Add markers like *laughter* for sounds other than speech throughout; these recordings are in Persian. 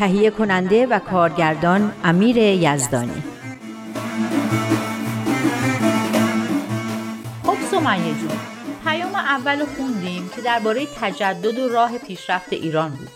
تهیه کننده و کارگردان امیر یزدانی. خب سمیه جون پیام اول خوندیم که درباره تجدد و راه پیشرفت ایران بود.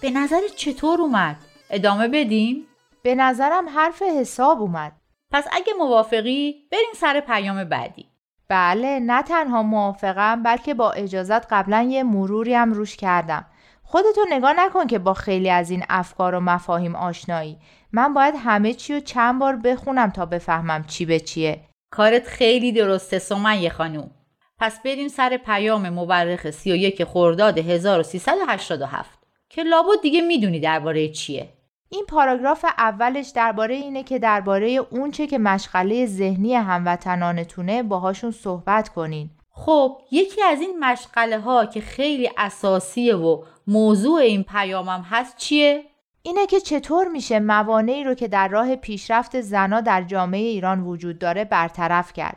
به نظر چطور اومد؟ ادامه بدیم؟ به نظرم حرف حساب اومد. پس اگه موافقی بریم سر پیام بعدی. بله نه تنها موافقم بلکه با اجازت قبلا یه مروری هم روش کردم. خودتو نگاه نکن که با خیلی از این افکار و مفاهیم آشنایی. من باید همه چی رو چند بار بخونم تا بفهمم چی به چیه. کارت خیلی درسته سمیه خانوم. پس بریم سر پیام مورخ 31 خرداد 1387 که لابد دیگه می‌دونی درباره چیه. این پاراگراف اولش درباره اینه که درباره اونچه که مشغله ذهنی هموطنانتونه باهاشون صحبت کنین. خب یکی از این مشغله ها که خیلی اساسیه و موضوع این پیامم هست چیه؟ اینه که چطور میشه موانعی رو که در راه پیشرفت زنا در جامعه ایران وجود داره برطرف کرد.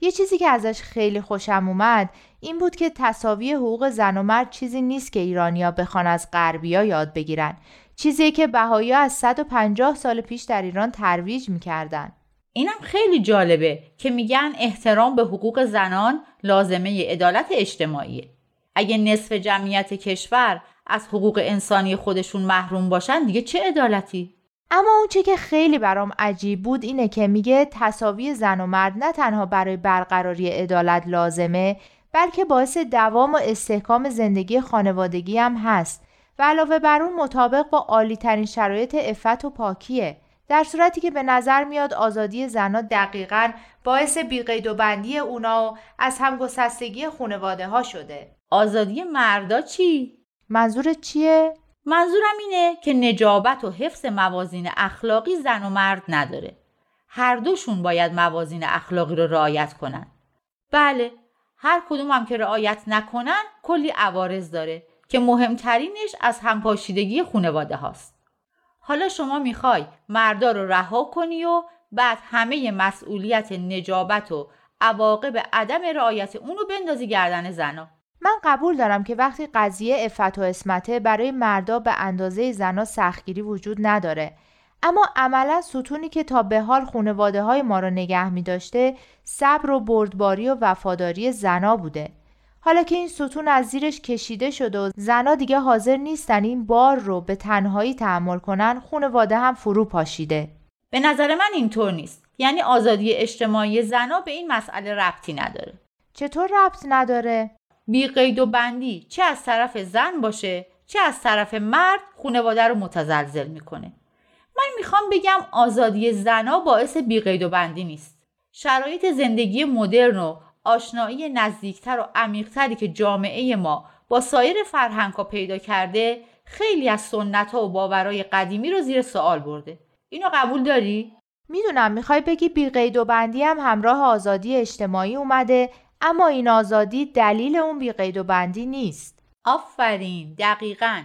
یه چیزی که ازش خیلی خوشم اومد این بود که تصاوی حقوق زن و مرد چیزی نیست که ایرانیا بخوان از غربیا یاد بگیرن. چیزی که بهایی از 150 سال پیش در ایران ترویج می‌کردن. اینم خیلی جالبه که میگن احترام به حقوق زنان لازمه عدالت اجتماعیه. اگه نصف جمعیت کشور از حقوق انسانی خودشون محروم باشن دیگه چه عدالتی؟ اما اون چه که خیلی برام عجیب بود اینه که میگه تصاوی زن و مرد نه تنها برای برقراری عدالت لازمه بلکه باعث دوام و استحکام زندگی خانوادگی هم هست و علاوه بر اون مطابق با عالی ترین شرایط افت و پاکیه در صورتی که به نظر میاد آزادی زنها دقیقا باعث بیقید و بندی اونا و از همگسستگی خانواده ها شده آزادی مردا چی؟ منظور چیه؟ منظورم اینه که نجابت و حفظ موازین اخلاقی زن و مرد نداره. هر دوشون باید موازین اخلاقی رو رعایت کنن. بله، هر کدوم هم که رعایت نکنن کلی عوارض داره که مهمترینش از همپاشیدگی خانواده هاست. حالا شما می‌خوای مردا رو رها کنی و بعد همه مسئولیت نجابت و عواقب عدم رعایت اونو بندازی گردن زنا. من قبول دارم که وقتی قضیه افت و اسمته برای مردا به اندازه زنا سختگیری وجود نداره اما عملا ستونی که تا به حال خانواده های ما رو نگه می داشته صبر و بردباری و وفاداری زنا بوده حالا که این ستون از زیرش کشیده شده و زنا دیگه حاضر نیستن این بار رو به تنهایی تحمل کنن خانواده هم فرو پاشیده. به نظر من اینطور نیست. یعنی آزادی اجتماعی زنا به این مسئله ربطی نداره. چطور ربط نداره؟ بی قید و بندی. چه از طرف زن باشه چه از طرف مرد خانواده رو متزلزل می‌کنه. من می‌خوام بگم آزادی زنا باعث بی قید و بندی نیست. شرایط زندگی مدرن و آشنایی نزدیکتر و عمیقتری که جامعه ما با سایر فرهنگ ها پیدا کرده خیلی از سنت ها و باورهای قدیمی رو زیر سوال برده اینو قبول داری؟ می‌دونم می‌خوای بگی بی قید و بندی هم همراه آزادی اجتماعی اومده اما این آزادی دلیل اون بی قید و بندی نیست. آفرین دقیقا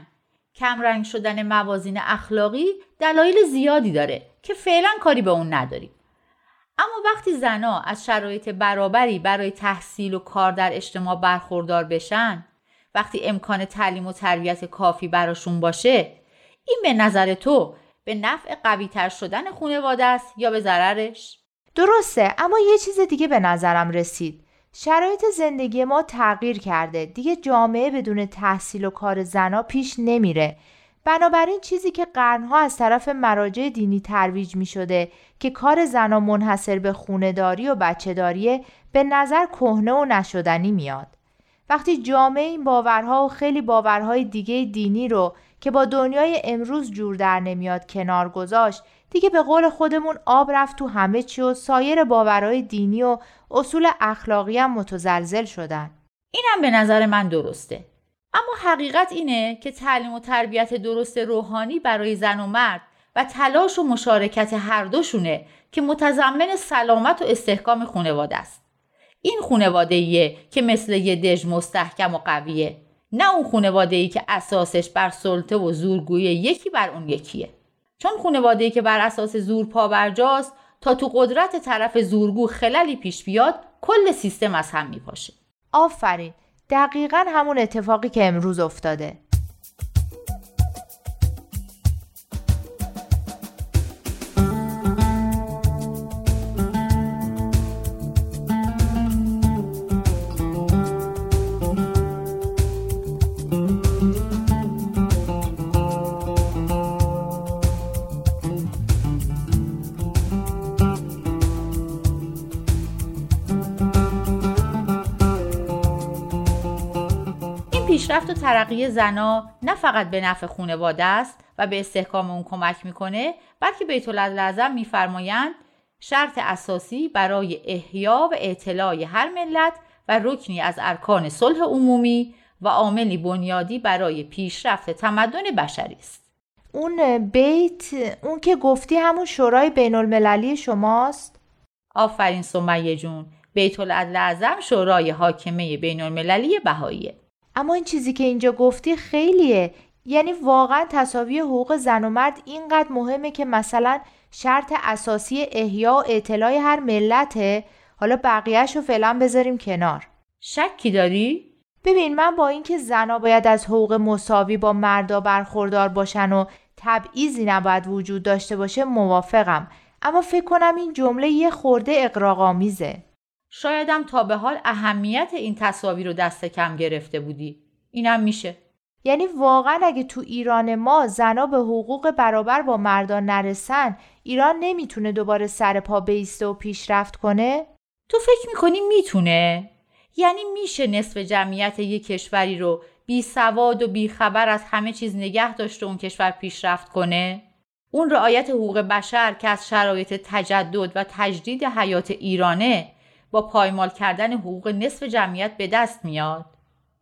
کمرنگ شدن موازین اخلاقی دلایل زیادی داره که فعلا کاری به اون نداریم. اما وقتی زنا از شرایط برابری برای تحصیل و کار در اجتماع برخوردار بشن وقتی امکان تعلیم و تربیت کافی براشون باشه این به نظر تو به نفع قویتر شدن خانواده است یا به ضررش؟ درسته اما یه چیز دیگه به نظرم رسید. شرایط زندگی ما تغییر کرده. دیگه جامعه بدون تحصیل و کار زنا پیش نمیره. بنابراین چیزی که قرنها از طرف مراجع دینی ترویج می شده که کار زنا منحصر به خونداری و بچهداریه به نظر کهنه و نشدنی میاد. وقتی جامعه این باورها و خیلی باورهای دیگه دینی رو که با دنیای امروز جور در نمیاد کنار گذاشت دیگه به قول خودمون آب رفت تو همه چی و سایر باورهای دینی و اصول اخلاقی هم متزلزل شدن. اینم به نظر من درسته. اما حقیقت اینه که تعلیم و تربیت درست روحانی برای زن و مرد و تلاش و مشارکت هر دوشونه که متضمن سلامت و استحکام خانواده است. این خانواده ایه که مثل یه دژ مستحکم و قویه نه اون خانواده ای که اساسش بر سلطه و زورگویی یکی بر اون یکیه. چون خانواده ای که بر اساس زور پابرجاست تا تو قدرت طرف زورگو خللی پیش بیاد کل سیستم از هم میپاشه. آفرین! دقیقا همون اتفاقی که امروز افتاده. پیشرفت و ترقی زنا نه فقط به نفع خانواده است و به استحکام اون کمک می‌کنه بلکه بیت لازم میفرمایند شرط اساسی برای احیا و اعتلاع هر ملت و رکنی از ارکان صلح عمومی و عاملی بنیادی برای پیشرفت تمدن بشری است. اون بیت اون که گفتی همون شورای بین المللی شماست؟ آفرین سمیه جون بیت اعظم شورای حاکمه بین المللی بهاییه. اما این چیزی که اینجا گفتی خیلیه. یعنی واقعا تصاوی حقوق زن و مرد اینقدر مهمه که مثلا شرط اساسی احیا و اطلاع هر ملته. حالا بقیهش رو فعلا بذاریم کنار. شکی داری؟ ببین من با اینکه زنها باید از حقوق مساوی با مردا برخوردار باشن و تبعیضی نباید وجود داشته باشه موافقم. اما فکر کنم این جمله یه خورده اقراق‌آمیزه شایدم تا به حال اهمیت این تصاویر رو دست کم گرفته بودی اینم میشه یعنی واقعا اگه تو ایران ما زنا به حقوق برابر با مردان نرسن ایران نمی‌تونه دوباره سر پا بیسته و پیشرفت کنه؟ تو فکر می‌کنی می‌تونه؟ یعنی میشه نصف جمعیت یک کشوری رو بی سواد و بی خبر از همه چیز نگه داشته اون کشور پیشرفت کنه؟ اون رعایت حقوق بشر که از شرایط تجدد و تجدید حیات ایرانه با پایمال کردن حقوق نصف جمعیت به دست میاد.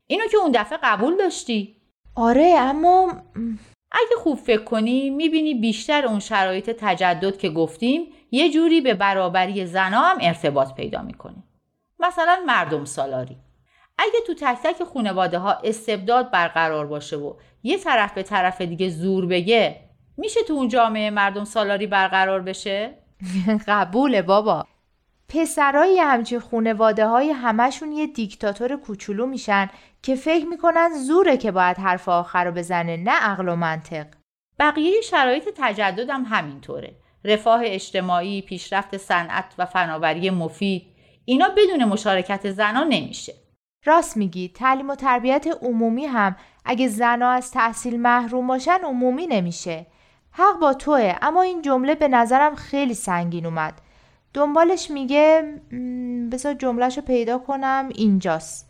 اینو که اون دفعه قبول داشتی؟ آره اما اگه خوب فکر کنی می‌بینی بیشتر اون شرایط تجدد که گفتیم یه جوری به برابری زنا هم ارتباط پیدا می‌کنه. مثلا مردم سالاری. اگه تو تک تک خانواده ها استبداد برقرار باشه و یه طرف به طرف دیگه زور بگه میشه تو اون جامعه مردم سالاری برقرار بشه؟ *laughs* قبوله بابا. پسرای همچین خونواده های همشون یه دیکتاتور کوچولو میشن که فکر می‌کنن زوره که باید حرف آخر رو بزنه نه عقل و منطق. بقیه شرایط تجدد هم همینطوره. رفاه اجتماعی، پیشرفت صنعت و فناوری مفید اینا بدون مشارکت زنان نمیشه. راست میگی تعلیم و تربیت عمومی هم اگه زنها از تحصیل محروم باشن عمومی نمیشه. حق با توه اما این جمله به نظرم خیلی سنگین اومد. دنبالش میگه بذار جملهش رو پیدا کنم اینجاست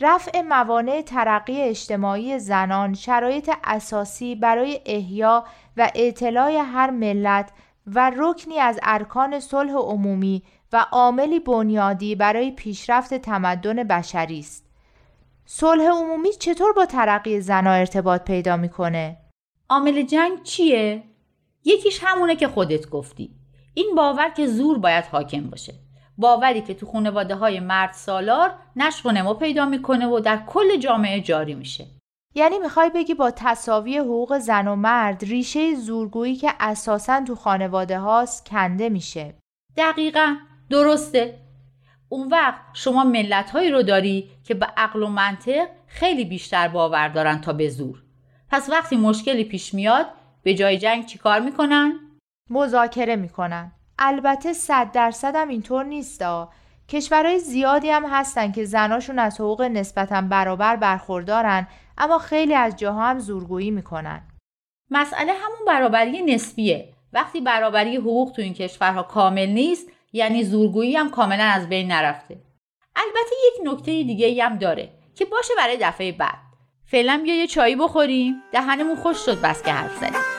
رفع موانع ترقی اجتماعی زنان شرایط اساسی برای احیا و اطلاع هر ملت و رکنی از ارکان صلح عمومی و عاملی بنیادی برای پیشرفت تمدن بشری است. صلح عمومی چطور با ترقی زنها ارتباط پیدا می‌کنه؟ عامل جنگ چیه؟ یکیش همونه که خودت گفتی. این باور که زور باید حاکم باشه. باوری که تو خانواده های مرد سالار نشو و نما پیدا می‌کنه و در کل جامعه جاری میشه. یعنی می‌خوای بگی با تصاوی حقوق زن و مرد ریشه زورگویی که اساسا تو خانواده هاست کنده میشه. دقیقا. درسته. اون وقت شما ملت هایی رو داری که به عقل و منطق خیلی بیشتر باور دارن تا به زور. پس وقتی مشکلی پیش میاد به جای جنگ چیکار می‌کنن؟ مذاکره می‌کنن. البته صد درصد هم اینطور نیست کشورهای زیادی هم هستن که زناشون از حقوق نسبتا برابر برخوردارن اما خیلی از جاها هم زورگویی می‌کنن. مسئله همون برابری نسبیه. وقتی برابری حقوق تو این کشورها کامل نیست یعنی زورگویی هم کاملا از بین نرفته. البته یک نکته دیگه هم داره که باشه برای دفعه بعد. فعلا بیا یه چایی بخوریم. دهنمون خوش شد بس که حرف زدیم.